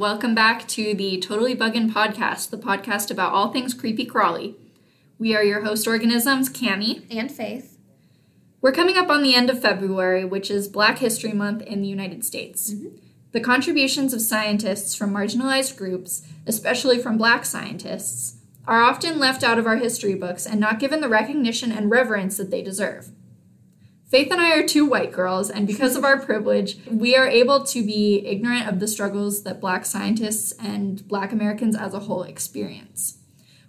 welcome back to the Totally Buggin' podcast, the podcast about all things creepy crawly. We are your host organisms, Cammie. And Faith. We're coming up on the end of February, which is Black History Month in the United States. Mm-hmm. The contributions of scientists from marginalized groups, especially from black scientists, are often left out of our history books and not given the recognition and reverence that they deserve. Faith and I are two white girls, and because of our privilege, we are able to be ignorant of the struggles that black scientists and black Americans as a whole experience.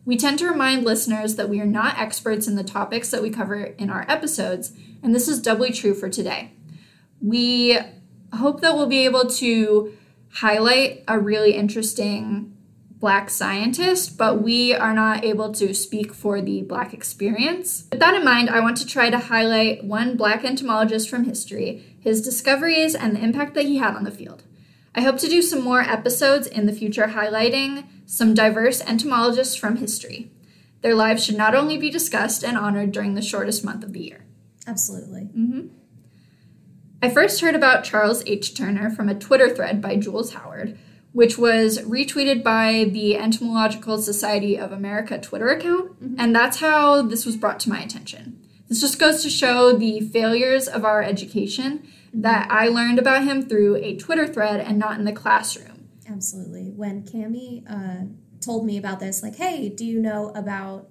We tend to remind listeners that we are not experts in the topics that we cover in our episodes, and this is doubly true for today. We hope that we'll be able to highlight a really interesting black scientist, but we are not able to speak for the black experience. With that in mind, I want to try to highlight one black entomologist from history, his discoveries, and the impact that he had on the field. I hope to do some more episodes in the future highlighting some diverse entomologists from history. Their lives should not only be discussed and honored during the shortest month of the year. Absolutely. Mm-hmm. I first heard about Charles H. Turner from a Twitter thread by Jules Howard, which was retweeted by the Entomological Society of America Twitter account, Mm-hmm. and that's how this was brought to my attention. This just goes to show the failures of our education that I learned about him through a Twitter thread and not in the classroom. Absolutely. When Cammie uh, told me about this, like, hey, do you know about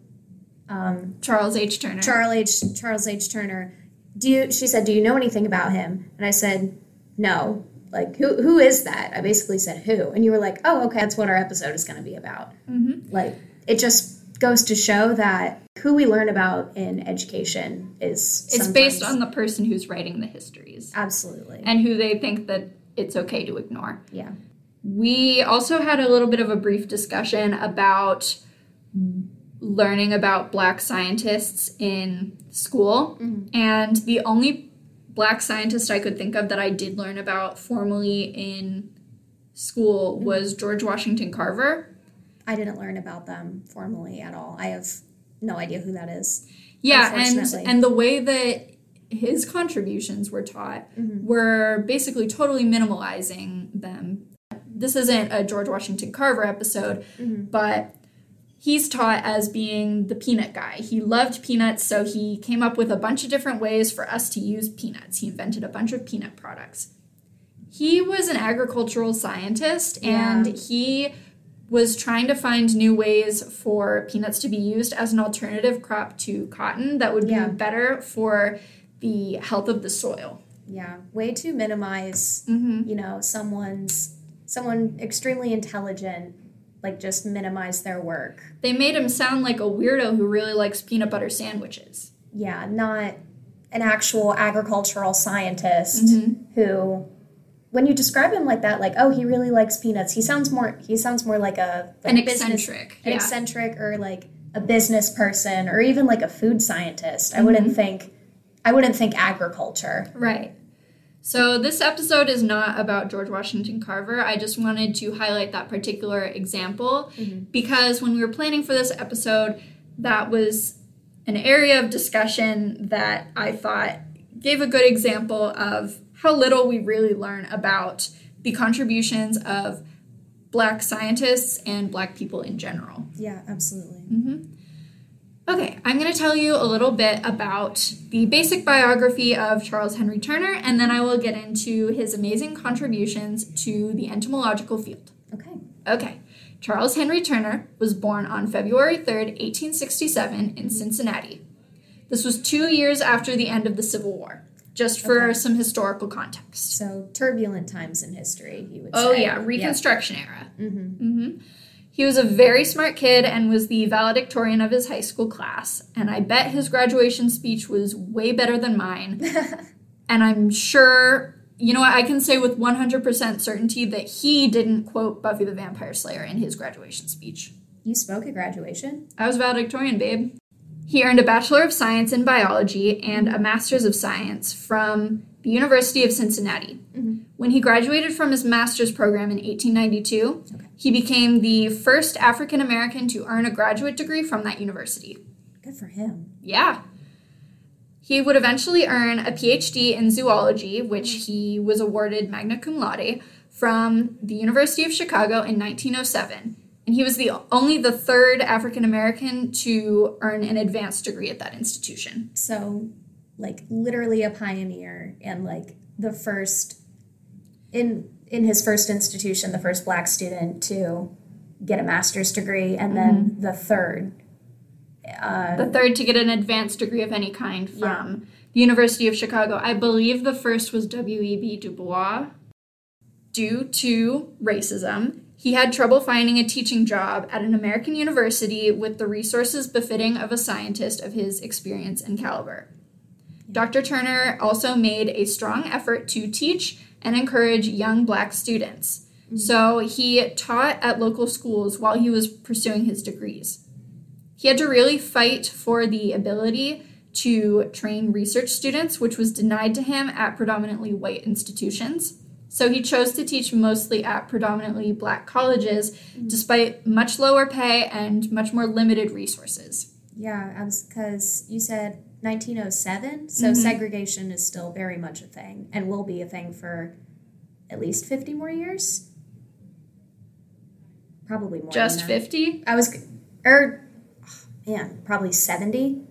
um, Charles H. Turner. Charles H. Charles H. Turner? Do you? She said, do you know anything about him? And I said, no. Like, who who is that? I basically said who, and you were like, oh, okay, that's what our episode is going to be about. Mhm. Like, it just goes to show that who we learn about in education is It's based on the person who's writing the histories absolutely, and who they think that it's okay to ignore. yeah. We also had a little bit of a brief discussion about learning about black scientists in school. And the only black scientist I could think of that I did learn about formally in school was George Washington Carver. I didn't learn about them formally at all. I have no idea who that is. Yeah, and and the way that his contributions were taught Mm-hmm. were basically totally minimalizing them. This isn't a George Washington Carver episode, Mm-hmm. but he's taught as being the peanut guy. He loved peanuts, so he came up with a bunch of different ways for us to use peanuts. He invented a bunch of peanut products. He was an agricultural scientist and Yeah. he was trying to find new ways for peanuts to be used as an alternative crop to cotton that would be Yeah. better for the health of the soil. Yeah, way to minimize, Mm-hmm. you know, someone's someone extremely intelligent, like just minimize their work. They made him sound like a weirdo who really likes peanut butter sandwiches. Yeah, not an actual agricultural scientist Mm-hmm. who when you describe him like that like oh he really likes peanuts he sounds more he sounds more like a like An business- eccentric. an eccentric or like a business person or even like a food scientist i Mm-hmm. wouldn't think i wouldn't think agriculture Right. So this episode is not about George Washington Carver. I just wanted to highlight that particular example mm-hmm. because when we were planning for this episode, that was an area of discussion that I thought gave a good example of how little we really learn about the contributions of black scientists and black people in general. yeah absolutely mm-hmm. Okay, I'm going to tell you a little bit about the basic biography of Charles Henry Turner, and then I will get into his amazing contributions to the entomological field. okay Okay, Charles Henry Turner was born on February 3rd, 1867, in Cincinnati. This was two years after the end of the Civil War, just for Okay. some historical context. so turbulent times in history you would Oh, say yeah, Reconstruction era. mm-hmm. hmm He was a very smart kid and was the valedictorian of his high school class. And I bet his graduation speech was way better than mine. and I'm sure, you know what, I can say with 100% certainty that he didn't quote Buffy the Vampire Slayer in his graduation speech. you spoke at graduation I was valedictorian, babe. He earned a Bachelor of Science in Biology and a Master's of Science from the University of Cincinnati. Mhm. When he graduated from his master's program in 1892, Okay. he became the first African American to earn a graduate degree from that university. good for him Yeah. He would eventually earn a PhD in zoology, which he was awarded magna cum laude from the University of Chicago in 1907, and he was the only the third African American to earn an advanced degree at that institution. So, like literally a pioneer and like the first in in his first institution, the first black student to get a master's degree, and then the third. Uh, The third to get an advanced degree of any kind from the University of Chicago. I believe the first was W.E.B. Du Bois. Due to racism, he had trouble finding a teaching job at an American university with the resources befitting of a scientist of his experience and caliber. Dr. Turner also made a strong effort to teach and encourage young black students. Mm-hmm. So he taught at local schools while he was pursuing his degrees. He had to really fight for the ability to train research students, which was denied to him at predominantly white institutions. So he chose to teach mostly at predominantly black colleges, mm-hmm. despite much lower pay and much more limited resources. yeah, because you said 1907, so Mhm. segregation is still very much a thing and will be a thing for at least 50 more years. Probably more. Just than that. 50? I was, or man, probably 70,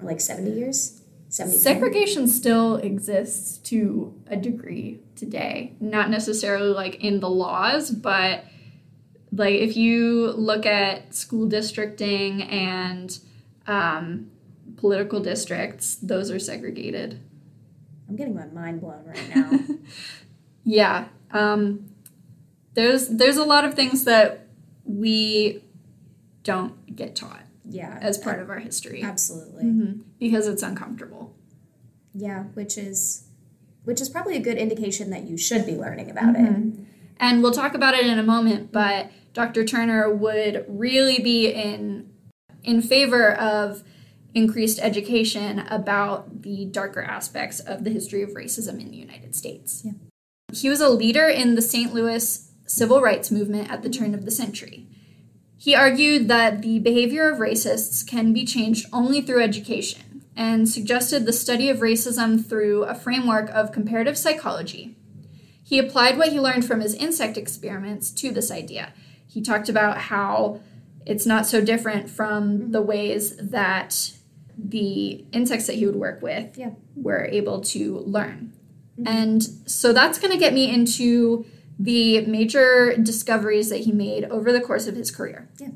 or like 70 years. 70. Segregation still exists to a degree today. Not necessarily like in the laws, but like if you look at school districting and um, political districts, those are segregated. I'm getting my mind blown right now. Yeah. Um, there's there's a lot of things that we don't get taught yeah, as part of our history absolutely. Mhm. because it's uncomfortable. Yeah, which is which is probably a good indication that you should be learning about it. Mhm. And we'll talk about it in a moment, but Dr. Turner would really be in in favor of increased education about the darker aspects of the history of racism in the United States. Yeah. He was a leader in the St. Louis civil rights movement at the turn of the century. He argued that the behavior of racists can be changed only through education and suggested the study of racism through a framework of comparative psychology. He applied what he learned from his insect experiments to this idea. He talked about how it's not so different from the ways that the insects that he would work with Yeah. were able to learn. Mm-hmm. And so that's going to get me into the major discoveries that he made over the course of his career. Yeah.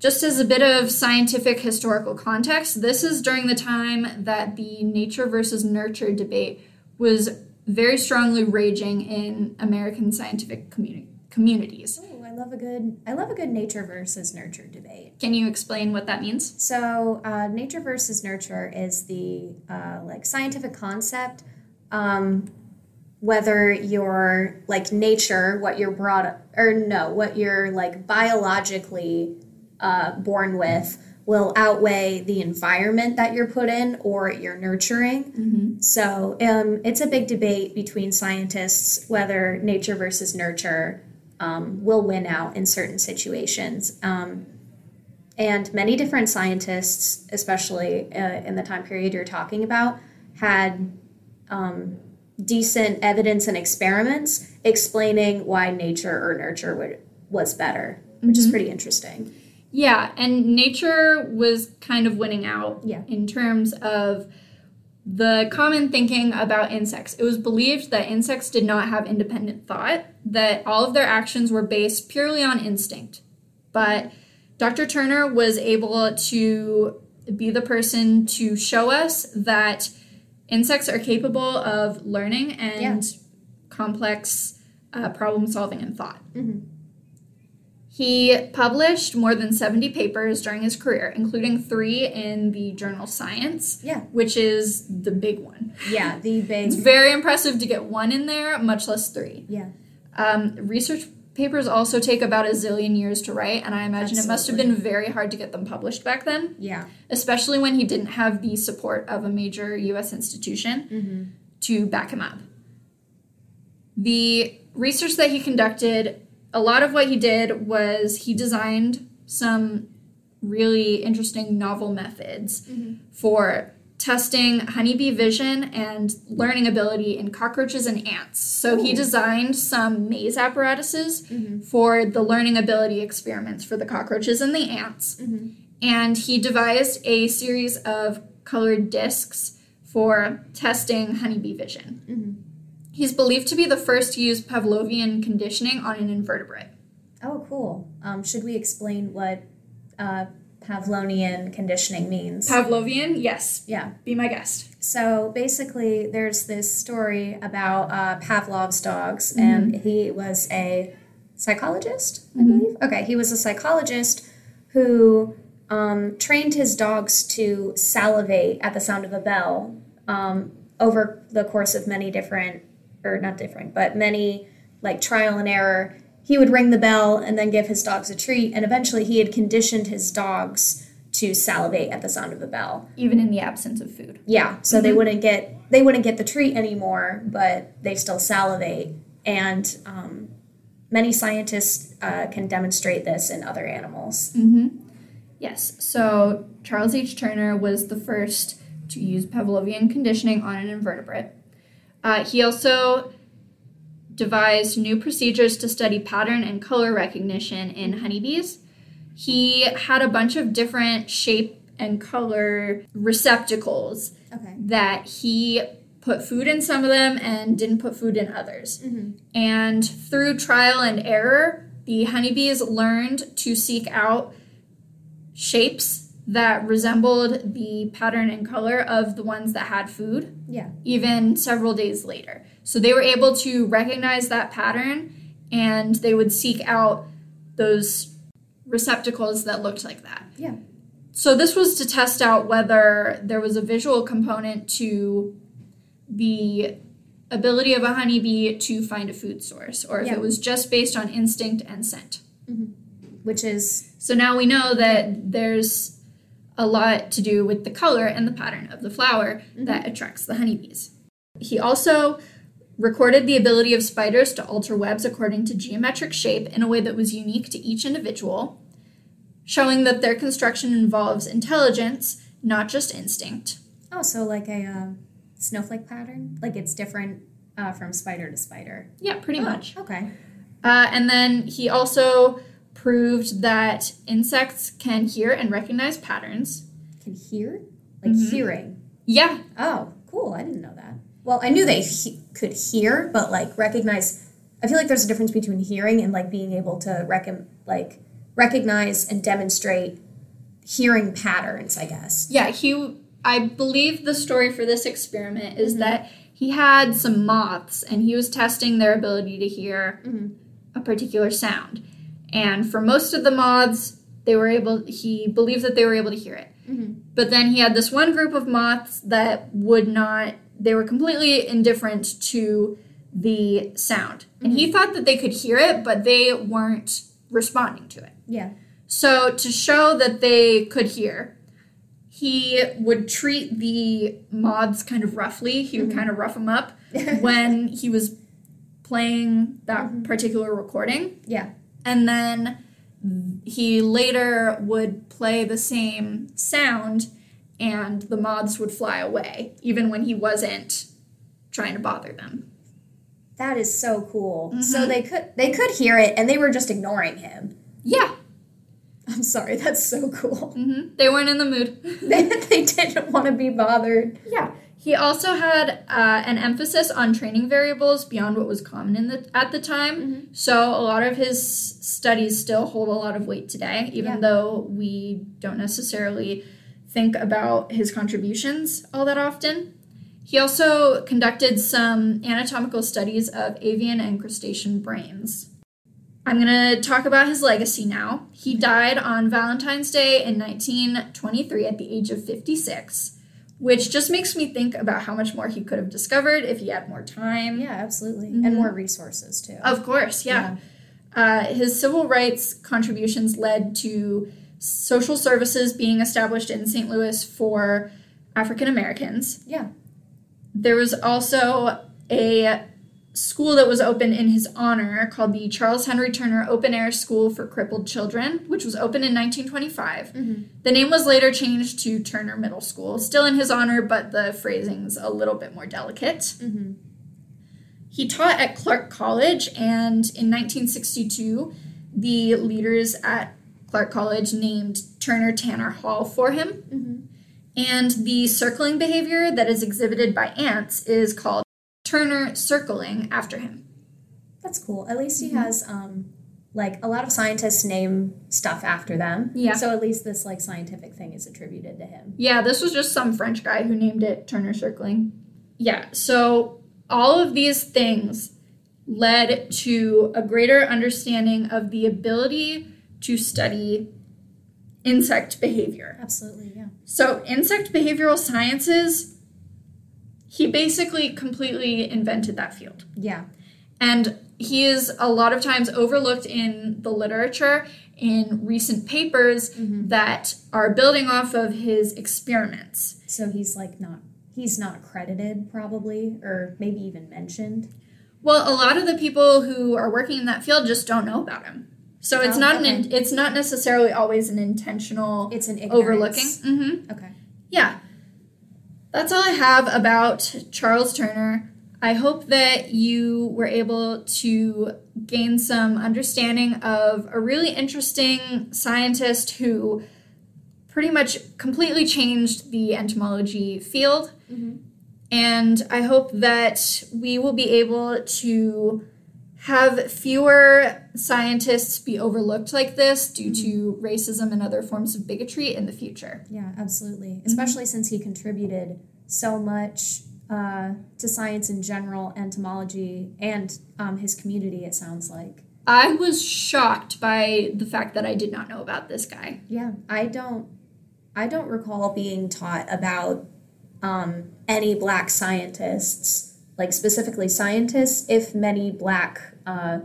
Just as a bit of scientific historical context, this is during the time that the nature versus nurture debate was very strongly raging in American scientific communi- communities. Oh, love a good I love a good nature versus nurture debate. Can you explain what that means? So, uh, nature versus nurture is the uh, like scientific concept. Um, whether you're like nature, what you're brought up, or no, what you're like biologically uh, born with will outweigh the environment that you're put in or you're nurturing. Mm-hmm. So um, it's a big debate between scientists whether nature versus nurture um, will win out in certain situations. Um, and many different scientists, especially uh, in the time period you're talking about, had um, decent evidence and experiments explaining why nature or nurture would, was better, which is Mhm. pretty interesting. Yeah, and nature was kind of winning out Yeah. in terms of the common thinking about insects. It was believed that insects did not have independent thought, that all of their actions were based purely on instinct. But Dr. Turner was able to be the person to show us that insects are capable of learning and complex uh, problem solving and thought. Mhm. He published more than 70 papers during his career, including three in the journal Science, Yeah. which is the big one. Yeah, the big. It's very impressive to get one in there, much less three. Yeah. Um, research papers also take about a zillion years to write, and I imagine it must have been very hard to get them published back then, Yeah. especially when he didn't have the support of a major US institution Mm-hmm. to back him up. The research that he conducted, a lot of what he did was he designed some really interesting novel methods Mhm. for testing honeybee vision and learning ability in cockroaches and ants. So he designed some maze apparatuses Mm-hmm. for the learning ability experiments for the cockroaches and the ants. Mm-hmm. And he devised a series of colored discs for testing honeybee vision. Mm-hmm. He's believed to be the first to use Pavlovian conditioning on an invertebrate. Oh, cool. Um, should we explain what uh, Pavlonian conditioning means? Pavlovian, yes, yeah. be my guest. So basically, there's this story about uh, Pavlov's dogs, and he was a psychologist, I believe. Okay, he was a psychologist who um, trained his dogs to salivate at the sound of a bell um, over the course of many different, or not different, but many like trial and error. He would ring the bell and then give his dogs a treat, and eventually he had conditioned his dogs to salivate at the sound of a bell. Even in the absence of food. Yeah, so they wouldn't get they wouldn't get the treat anymore, but they still salivate. And um, many scientists uh, can demonstrate this in other animals. Mm-hmm. Yes. So Charles H. Turner was the first to use Pavlovian conditioning on an invertebrate. Uh, he also devised new procedures to study pattern and color recognition in honeybees. He had a bunch of different shape and color receptacles Okay. that he put food in some of them and didn't put food in others. Mhm. And through trial and error, the honeybees learned to seek out shapes that resembled the pattern and color of the ones that had food, Yeah. even several days later. So they were able to recognize that pattern and they would seek out those receptacles that looked like that. Yeah. So this was to test out whether there was a visual component to the ability of a honeybee to find a food source, or if Yeah. it was just based on instinct and scent. Mm-hmm. Which is So now we know that there's a lot to do with the color and the pattern of the flower that attracts the honeybees. He also recorded the ability of spiders to alter webs according to geometric shape in a way that was unique to each individual, showing that their construction involves intelligence, not just instinct. oh, so like a uh, snowflake pattern, like it's different uh, from spider to spider. Yeah, pretty Oh, much. Okay. Uh, and then he also proved that insects can hear and recognize patterns. Can hear, like Mhm. hearing. Yeah, Oh, cool. I didn't know that. Well, I knew they he- could hear, but like recognize. I feel like there's a difference between hearing and like being able to rec- like recognize and demonstrate hearing patterns. I guess. Yeah, he. I believe the story for this experiment is that he had some moths and he was testing their ability to hear Mhm. a particular sound. And for most of the moths, they were able. He believed that they were able to hear it. Mhm. But then he had this one group of moths that would not. They were completely indifferent to the sound, and he mm-hmm. thought that they could hear it, but they weren't responding to it. Yeah. So, to show that they could hear, he would treat the moths kind of roughly. He would mm-hmm. kind of rough them up when he was playing that mm-hmm. particular recording. Yeah. And then he later would play the same sound, and the moths would fly away, even when he wasn't trying to bother them. That is so cool. So Mhm. they could they could hear it, and they were just ignoring him. Yeah, I'm sorry. That's so cool. hmm they weren't in the mood. they, they didn't want to be bothered. Yeah. He also had uh, an emphasis on training variables beyond what was common in the at the time. So a lot of his studies still hold a lot of weight today, even Yeah. though we don't necessarily think about his contributions all that often. He also conducted some anatomical studies of avian and crustacean brains. I'm going to talk about his legacy now. He died on Valentine's Day in 1923 at the age of 56, which just makes me think about how much more he could have discovered if he had more time. Yeah, absolutely, Mhm. and more resources too. Of course, yeah. Uh, his civil rights contributions led to social services being established in St. Louis for African Americans. Yeah. There was also a school that was open in his honor called the Charles Henry Turner Open Air School for Crippled Children, which was opened in 1925. Mm-hmm. The name was later changed to Turner Middle School, still in his honor, but the phrasing's a little bit more delicate. Mm-hmm. He taught at Clark College, and in 1962, the leaders at Clark College named Turner Tanner Hall for him. Mm-hmm. And the circling behavior that is exhibited by ants is called Turner circling after him. That's cool. At least he Mhm. has um like a lot of scientists name stuff after them. Yeah. So at least this like scientific thing is attributed to him. Yeah, this was just some French guy who named it Turner circling. Yeah, so all of these things led to a greater understanding of the ability to study insect behavior. Absolutely, yeah. So, insect behavioral sciences, he basically completely invented that field. Yeah. And he is a lot of times overlooked in the literature in recent papers Mhm. that are building off of his experiments. So he's like not he's not credited probably or maybe even mentioned. Well, a lot of the people who are working in that field just don't know about him. So it's Oh, not an it's not necessarily always an intentional It's an ignorance. overlooking. hmm Okay. Yeah. That's all I have about Charles Turner. I hope that you were able to gain some understanding of a really interesting scientist who pretty much completely changed the entomology field. Mhm. And I hope that we will be able to have fewer scientists be overlooked like this due to racism and other forms of bigotry in the future. Yeah, absolutely. Especially since he contributed so much uh, to science in general, entomology, and um, his community, it sounds like. I was shocked by the fact that I did not know about this guy. Yeah, I don't I don't recall being taught about um, any black scientists, like specifically scientists, if many black uh,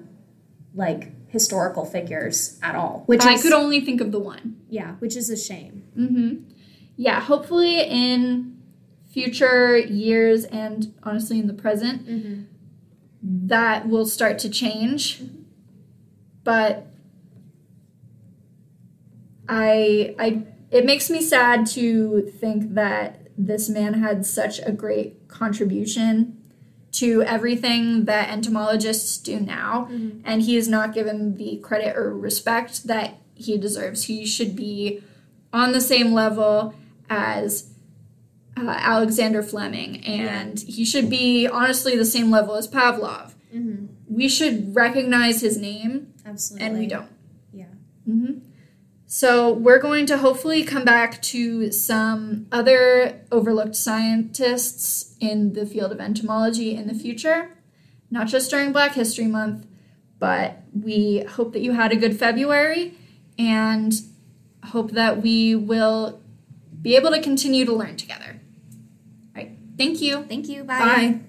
like historical figures at all. Which I is could only think of the one. yeah, which is a shame. Mm-hmm. Yeah, hopefully in future years and honestly in the present, Mm-hmm. that will start to change. But I I it makes me sad to think that this man had such a great contribution to everything that entomologists do now Mhm. and he is not given the credit or respect that he deserves. He should be on the same level as uh, Alexander Fleming, and he should be honestly the same level as Pavlov. Mm-hmm. We should recognize his name, Absolutely. and we don't. Yeah. hmm So we're going to hopefully come back to some other overlooked scientists in the field of entomology in the future, not just during Black History Month, but we hope that you had a good February and hope that we will be able to continue to learn together. All right. Thank you. Thank you. Bye.